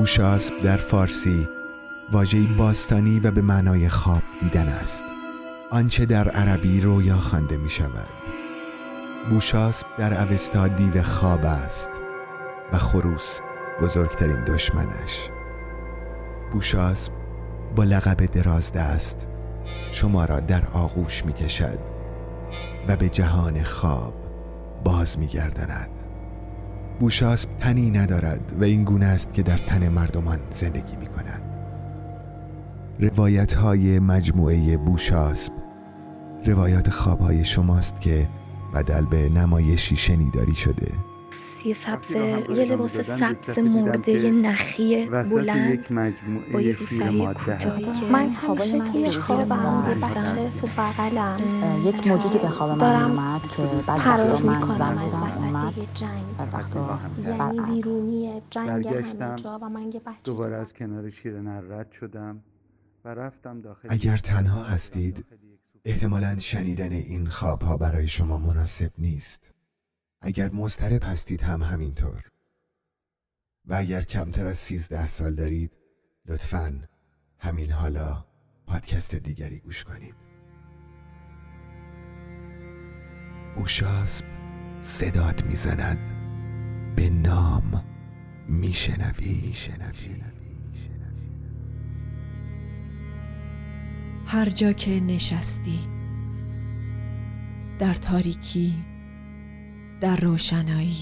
بوشاسب در فارسی واژه‌ای باستانی و به معنای خواب دیدن است. آنچه در عربی رویا خوانده می شود بوشاسب در اوستا دیو خواب است و خروس بزرگترین دشمنش. بوشاسب با لقب درازده است. شما را در آغوش می کشد و به جهان خواب باز می گردند بوشاسب تنی ندارد و این گونه است که در تن مردمان زندگی می کند روایت های مجموعه بوشاسب روایات خواب های شماست که بدل به نمایشی شنیداری شده. یه سبز یه لباس سبز مرده نخی بلند با یه روسری کوتاهی من همیشه توی خوابم یه بچه تو بغلم. یک موجودی به خواب من اومد که بعد وقتا من زن بودم اومد بعد وقتا یعنی بیرونی جنگ همه جا و من یه بچه دوباره از کنار شیر رد شدم و رفتم داخل اگر تنها هستید احتمالا شنیدن این خواب ها برای شما مناسب نیست. اگر مضطرب هستید هم همینطور. و اگر کمتر از سیزده سال دارید لطفا همین حالا پادکست دیگری گوش کنید. اوشاسب صدات می‌زند. به نام میشنوی. شنوی هر جا که نشستی در تاریکی در روشنایی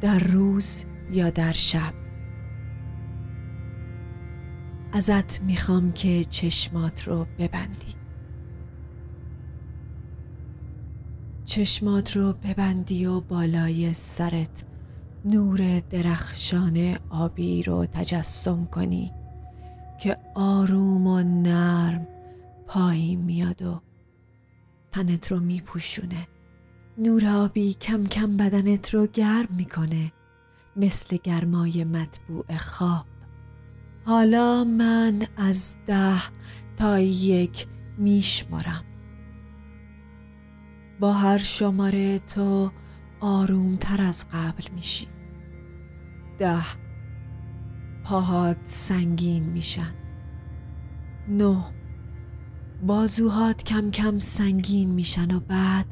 در روز یا در شب. ازت می‌خوام که چشمات رو ببندی. چشمات رو ببندی و بالای سرت نور درخشان آبی رو تجسم کنی که آروم و نرم پایین میاد و تنت رو میپوشونه. نور آبی کم کم بدنت رو گرم می‌کنه مثل گرمای مطبوع خواب. حالا من از ده تا یک میشمارم. با هر شماره تو آروم تر از قبل میشی. ده. پاهات سنگین میشن. نه. بازوهات کم کم سنگین میشن و بعد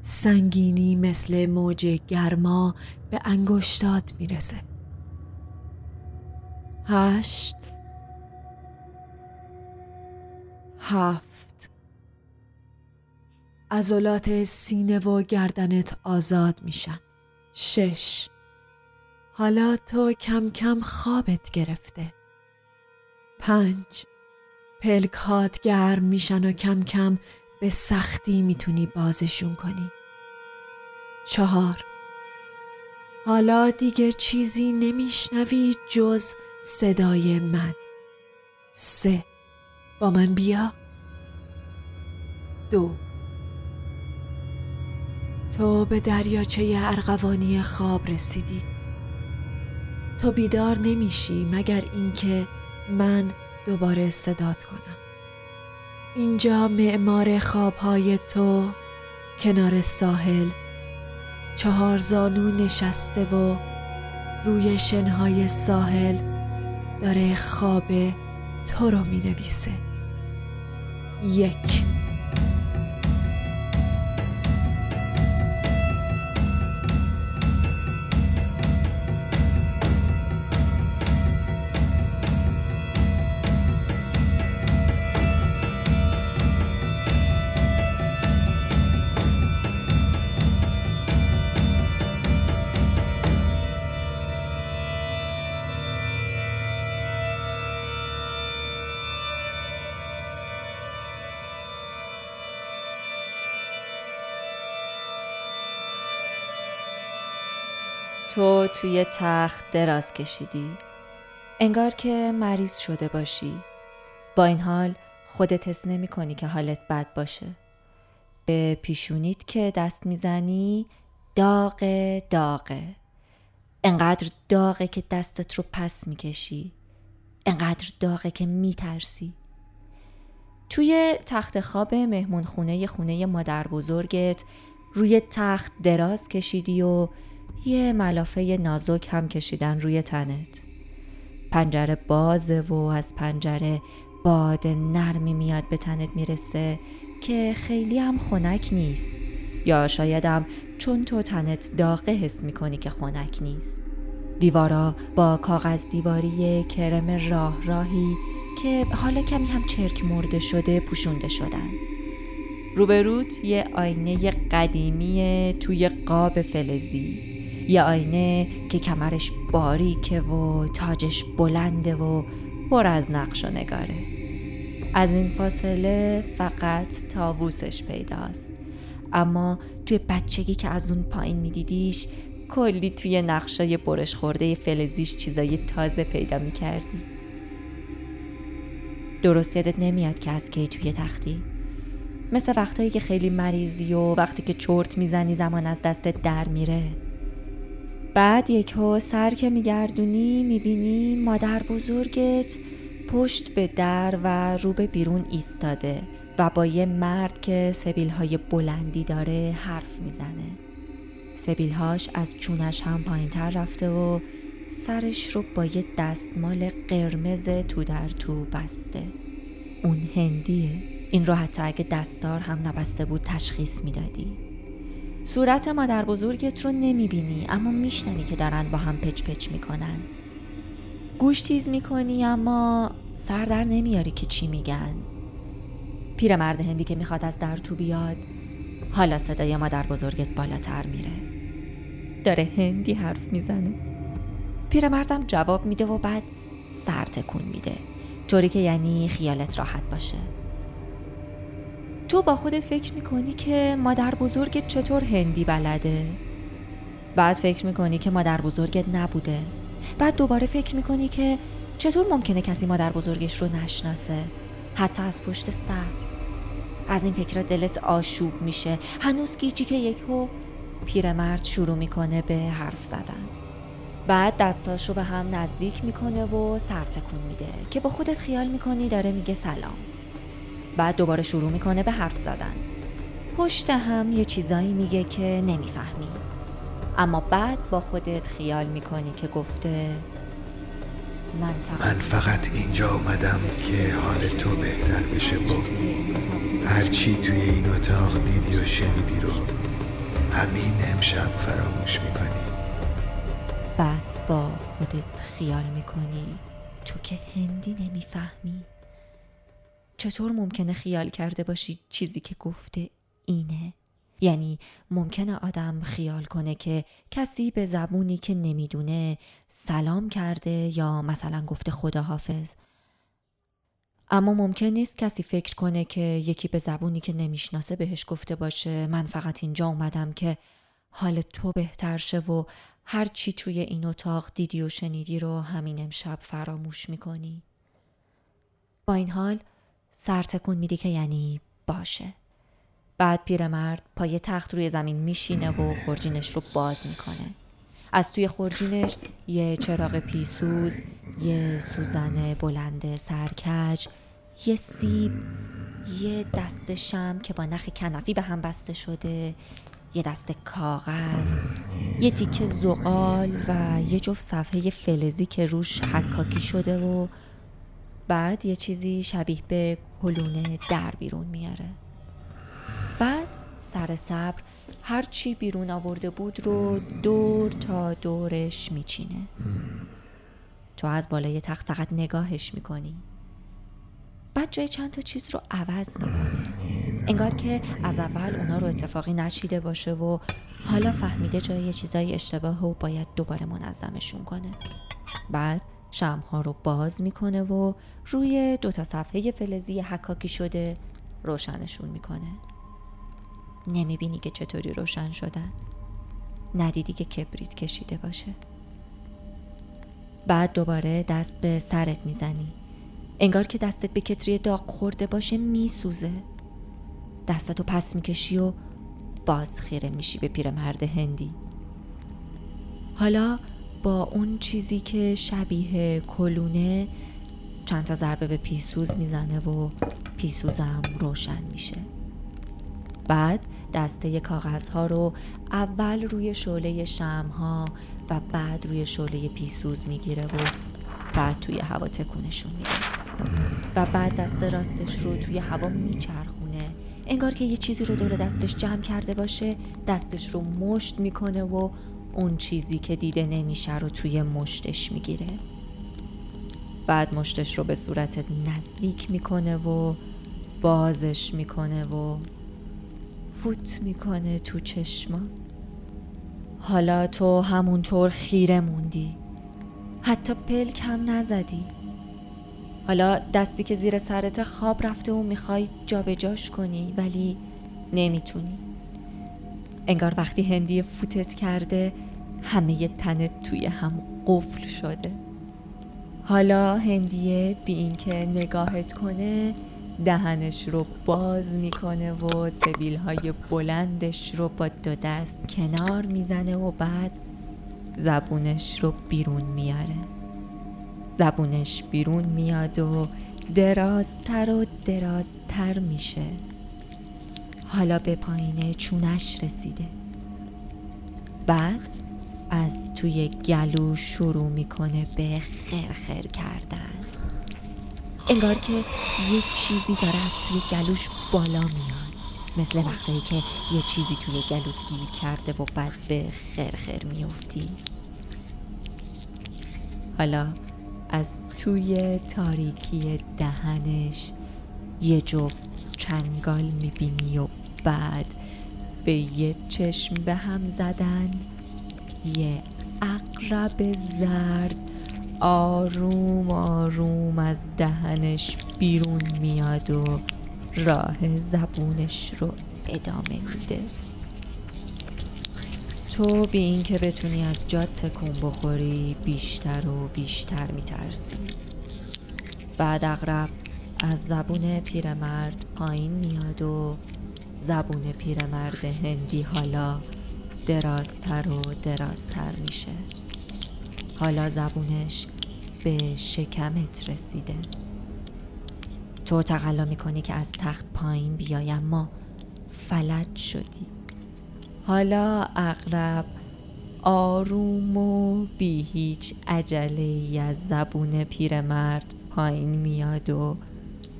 سنگینی مثل موج گرما به انگشتات می‌رسه. هشت هفت. عضلات سینه و گردنت آزاد میشن. شش. حالا تو کم کم خوابت گرفته. پنج. پلک هات گرم میشن و کم کم به سختی می‌تونی بازشون کنی. چهار. حالا دیگه چیزی نمیشنوی جز صدای من. سه. با من بیا. دو. تو به دریاچه ارغوانی خواب رسیدی. تو بیدار نمیشی مگر اینکه من دوباره صدات کنم. اینجا معمار خوابهای تو کنار ساحل. چهار زانو نشسته و روی شنهای ساحل داره خواب تو رو می نویسه یک. تو توی تخت دراز کشیدی. انگار که مریض شده باشی. با این حال خودت حس نمی کنی که حالت بد باشه. به پیشونیت که دست می‌زنی داغه داغه انقدر داغه که دستت رو پس می‌کشی انقدر داغه که میترسی توی تخت خواب مهمون خونه خونه مادر بزرگت روی تخت دراز کشیدی و یه ملافه نازک هم کشیدن روی تنت. پنجره بازه و از پنجره باد نرمی میاد به تنت می‌رسه که خیلی هم خنک نیست. یا شایدم چون تو تنت داغه حس می‌کنی که خنک نیست. دیوارا با کاغذ دیواری کرم راه راهی که حالا کمی هم چرک مرده شده پوشونده شدن. روبروت یه آینه قدیمی توی قاب فلزی. یه آینه که کمرش باریکه و تاجش بلنده و پر از نقش و نگاره. از این فاصله فقط تابوسش پیداست. اما توی بچگی که از اون پایین میدیدیش کلی توی نقشای برش خورده فلزیش چیزای تازه پیدا می‌کردی. درست یادت نمیاد که از کی توی تختی؟ مثل وقتایی که خیلی مریضی و وقتی که چرت می‌زنی زمان از دستت در میره. بعد یکو سر که میگردونی می‌بینی مادر بزرگت پشت به در و رو به بیرون ایستاده و با یه مرد که سبیل های بلندی داره حرف می‌زنه. سبیلهاش از چونش هم پایین تر رفته و سرش رو با یه دستمال قرمز تو در تو بسته. اون هندیه. این رو حتی اگه دستار هم نبسته بود تشخیص می‌دادی. صورت مادر بزرگت رو نمی‌بینی اما میشنوی که دارن با هم پچ پچ می‌کنن. گوش تیز می‌کنی اما سر در نمیاری که چی میگن. پیرمرد هندی که می‌خواد از در تو بیاد حالا صدای مادر بزرگت بالاتر میره. داره هندی حرف می‌زنه. پیرمردم جواب میده و بعد سر تکون میده. طوری که یعنی خیالت راحت باشه. تو با خودت فکر می‌کنی که مادر بزرگت چطور هندی بلده؟ بعد فکر می‌کنی که مادر بزرگت نبوده. بعد دوباره فکر می‌کنی که چطور ممکنه کسی مادر بزرگش رو نشناسه؟ حتی از پشت سر. از این فکرها دلت آشوب میشه. هنوز گیجی که یکو پیرمرد شروع می‌کنه به حرف زدن. بعد دستاش رو به هم نزدیک می‌کنه و سر تکون میده که با خودت خیال می‌کنی داره میگه سلام. بعد دوباره شروع می‌کنه به حرف زدن. پشت هم یه چیزایی میگه که نمی‌فهمی. اما بعد با خودت خیال می‌کنی که گفته من فقط, من فقط اینجا اومدم که حال تو بهتر بشه و هرچی توی این اتاق دیدی و شنیدی رو همین امشب فراموش می‌کنی. بعد با خودت خیال می‌کنی تو که هندی نمی‌فهمی؟ چطور ممکنه خیال کرده باشی چیزی که گفته اینه؟ یعنی ممکنه آدم خیال کنه که کسی به زبونی که نمی‌دونه سلام کرده یا مثلا گفته خداحافظ. اما ممکن نیست کسی فکر کنه که یکی به زبونی که نمی‌شناسه بهش گفته باشه. من فقط اینجا اومدم که حال تو بهتر شه و هر چی توی این اتاق دیدی و شنیدی رو همین امشب فراموش می‌کنی. با این حال سر تکون میدی که یعنی باشه. بعد پیرمرد پای تخت روی زمین میشینه و خورجینش رو باز می‌کنه. از توی خورجینش یه چراغ پیسوز یه سوزن بلند سرکج یه سیب یه دست شم که با نخ کنفی به هم بسته شده یه دست کاغذ یه تیکه زغال و یه جفت صفحه فلزی که روش حکاکی شده و بعد یه چیزی شبیه به کلونه در بیرون میاره. بعد سر صبر هر چی بیرون آورده بود رو دور تا دورش میچینه. تو از بالای تخت فقط نگاهش می‌کنی. بعد جای چند تا چیز رو عوض می‌کنه انگار که از اول اونا رو اتفاقی نچیده باشه و حالا فهمیده جای چیزای اشتباه و باید دوباره منظمشون کنه. بعد شمها رو باز می‌کنه و روی دو تا صفحه فلزی حکاکی شده روشنشون می‌کنه. نمی‌بینی که چطوری روشن شدن. ندیدی که کبریت کشیده باشه. بعد دوباره دست به سرت می‌زنی. انگار که دستت به کتری داغ خورده باشه میسوزه. دستتو پس می‌کشی و باز خیره میشی به پیرمرد هندی. حالا با اون چیزی که شبیه کلونه چند تا ضربه به پیسوز می‌زنه و پیسوزم روشن میشه. بعد دسته کاغذها رو اول روی شعله شمها و بعد روی شعله پیسوز می‌گیره و بعد توی هوا تکونشون میده. و بعد دست راستش رو توی هوا میچرخونه. انگار که یه چیزی رو دور دستش جمع کرده باشه دستش رو مشت می‌کنه و اون چیزی که دیده نمیشه رو توی مشتش می‌گیره. بعد مشتش رو به صورت نزدیک می‌کنه و بازش می‌کنه و فوت می‌کنه تو چشما. حالا تو همونطور خیره موندی. حتی پلک هم نزدی. حالا دستی که زیر سرت خواب رفته و می‌خوای جابجاش کنی ولی نمی‌تونی. انگار وقتی هندی فوتت کرده همه تنت توی هم قفل شده. حالا هندیه بی اینکه نگاهت کنه دهنش رو باز می‌کنه و سبیل های بلندش رو با دو دست کنار می‌زنه و بعد زبونش رو بیرون میاره زبونش بیرون میاد و درازتر و درازتر میشه. حالا به پایین چونش رسیده. بعد از توی گلو شروع می‌کنه به خرخر کردن. انگار که یک چیزی داره از توی گلوش بالا میاد. مثل وقتایی که یه چیزی توی گلو گیر کرده و بعد به خرخر میفتی حالا از توی تاریکی دهنش یه جفت چنگال می‌بینی و بعد به یه چشم به هم زدن یه اقرب زرد آروم آروم از دهنش بیرون میاد و راه زبونش رو ادامه میده. تو بی این که بتونی از جات تکون بخوری بیشتر و بیشتر میترسی. بعد اغرب از زبون پیرمرد پایین میاد و زبون پیرمرد هندی حالا درازتر و درازتر میشه. حالا زبونش به شکمت رسیده. تو تقلا می‌کنی که از تخت پایین بیای اما فلج شدی. حالا اغرب آروم و بی هیچ عجله ای از زبون پیرمرد پایین میاد و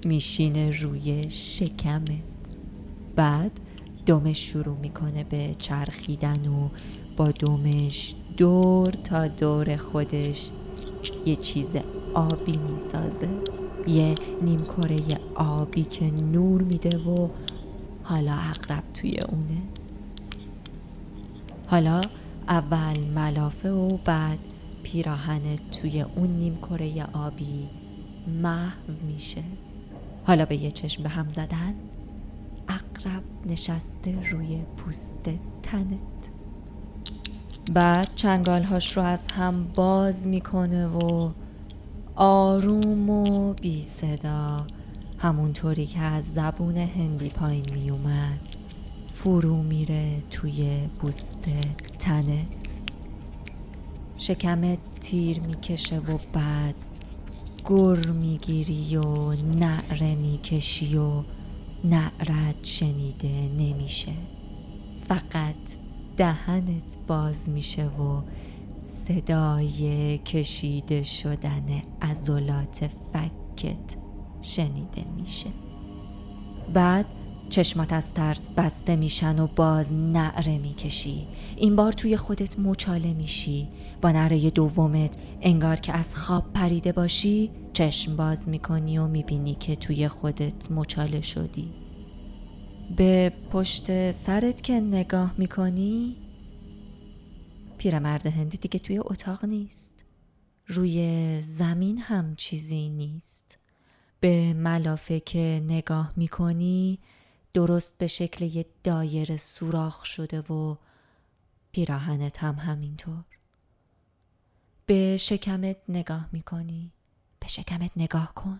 میشینه روی شکمت بعد دمش شروع می‌کنه به چرخیدن و با دمش دور تا دور خودش یه چیز آبی می‌سازه. یه نیم کره آبی که نور میده و حالا اقرب توی اونه. حالا اول ملافه و بعد پیراهن توی اون نیم کره آبی محو میشه. حالا به یه چشم به هم زدن اقرب نشسته روی پوست تنت. بعد چنگالهاش رو از هم باز می‌کنه و آروم و بی صدا. همونطوری که از زبون هندی پایین میومد فرو میره توی پوست تنت. شکمت تیر می‌کشه و بعد گر می‌گیری و نعره می‌کشی و نعرت شنیده نمیشه. فقط دهنت باز میشه و صدای کشیده شدن ازولات فکت شنیده میشه. بعد چشمات از ترس بسته میشن و باز نعره می‌کشی. این بار توی خودت مچاله میشی. با نعره دومت انگار که از خواب پریده باشی چشم باز می‌کنی و می‌بینی که توی خودت مچاله شدی. به پشت سرت که نگاه می‌کنی؟ پیرمرد هندی دیگه توی اتاق نیست. روی زمین هم چیزی نیست. به ملافه که نگاه می‌کنی درست به شکل یه دایره سوراخ شده و پیراهنت هم همینطور. به شکمت نگاه می‌کنی. به شکمت نگاه کن.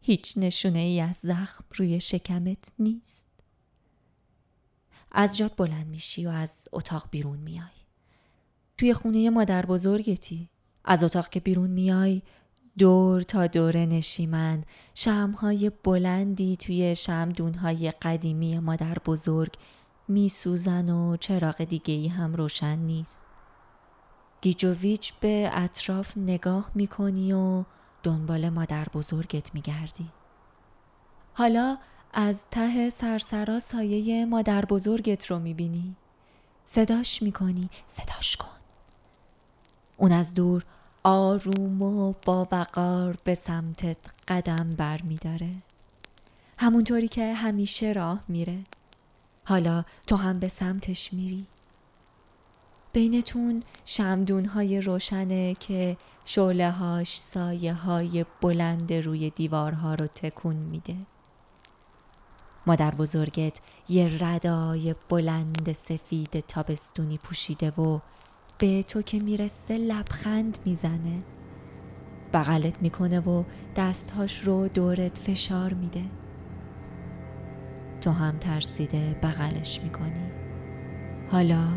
هیچ نشونه ای از زخم روی شکمت نیست. از جات بلند میشی و از اتاق بیرون میای توی خونه مادر بزرگتی. از اتاق که بیرون میای دور تا دور نشیمن شمهای بلندی توی شمدونهای قدیمی مادر بزرگ میسوزن و چراغ دیگه ای هم روشن نیست. گیجوویچ به اطراف نگاه می‌کنی و دنبال مادر بزرگت میگردی. حالا از ته سرسرا سایه مادر بزرگت رو می‌بینی. صداش می‌کنی صداش کن. اون از دور آروم و با وقار به سمتت قدم بر می داره. همونطوری که همیشه راه میره. حالا تو هم به سمتش میری. بینتون شمدون های روشنه که شعله هاش سایه های بلند روی دیوارها رو تکون میده. مادر بزرگت یه ردای بلند سفید تابستونی پوشیده و به تو که می‌رسه لبخند می‌زنه. بغلت می‌کنه و دستهاش رو دورت فشار میده. تو هم ترسیده بغلش می‌کنی. حالا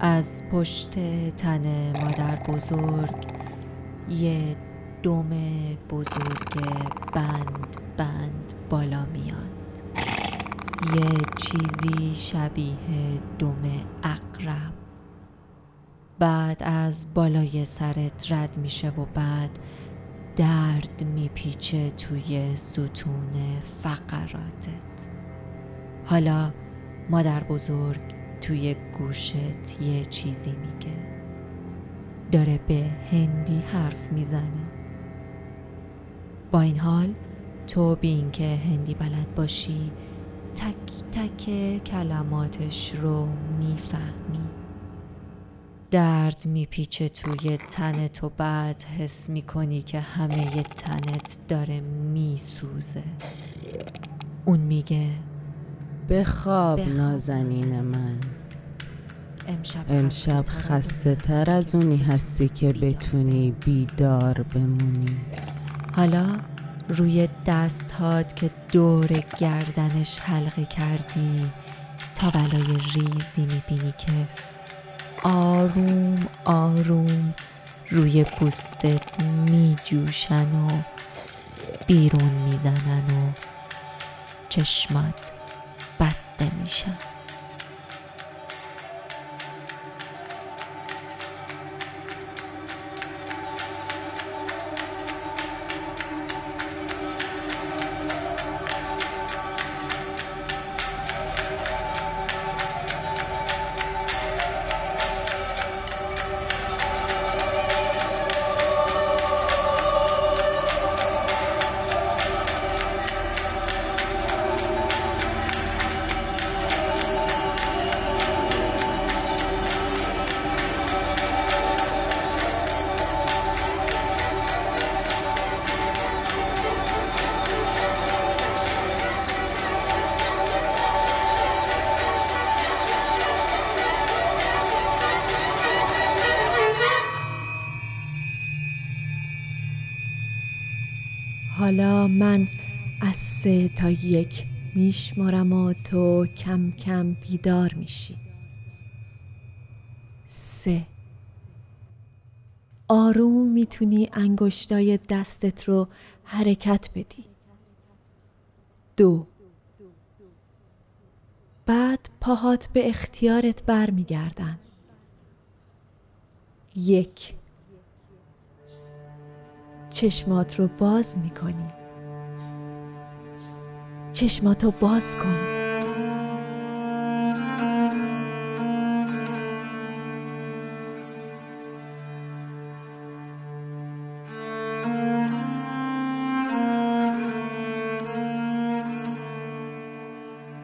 از پشت تن مادر بزرگ یه دم بزرگ بند بند بالا میاد. یه چیزی شبیه دم اقرب بعد از بالای سرت رد میشه و بعد درد میپیچه توی ستون فقراتت. حالا مادر بزرگ توی گوشت یه چیزی میگه. داره به هندی حرف می‌زنه. با این حال تو بی اینکه هندی بلد باشی تک تک کلماتش رو می‌فهمی. درد میپیچه توی تنت و بعد حس می‌کنی که همه تنت داره میسوزه. اون میگه بخواب نازنین من. امشب خسته تر از اونی هستی که بتونی بیدار بمونی. حالا روی دست هات که دور گردنش حلقه کردی تا بلای ریزی می‌بینی که آروم آروم روی پوستت می جوشن و بیرون می‌زنن و چشمات بسته میشن. حالا من از سه تا یک میشمارم و تو کم کم بیدار میشی. سه. آروم می‌تونی انگشتای دستت رو حرکت بدی. دو. بعد پاهات به اختیارت برمیگردن. یک. چشمات رو باز می‌کنی چشماتو باز کن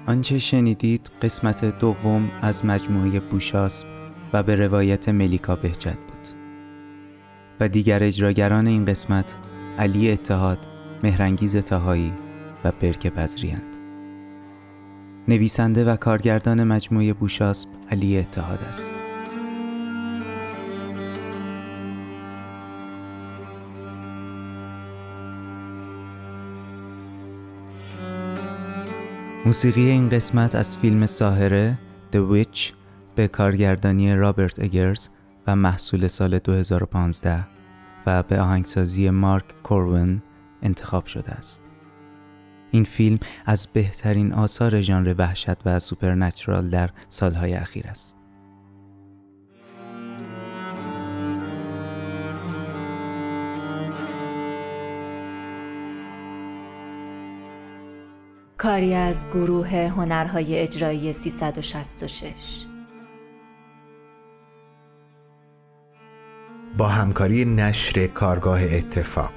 آنچه شنیدید قسمت دوم از مجموعه بوشاسب و به روایت ملیکا بهجت بود. دیگر اجراگران این قسمت علی اتحاد، مهرنگیز تهایی و برک بزریند. نویسنده و کارگردان مجموعه بوشاسب علی اتحاد است. موسیقی این قسمت از فیلم ساحره The Witch به کارگردانی رابرت اگرز و محصول سال 2015 و به آهنگسازی مارک کورون انتخاب شده است. این فیلم از بهترین آثار ژانر وحشت و supernatural در سالهای اخیر است. کاری از گروه هنرهای اجرایی 366 با همکاری نشر کارگاه اتفاق.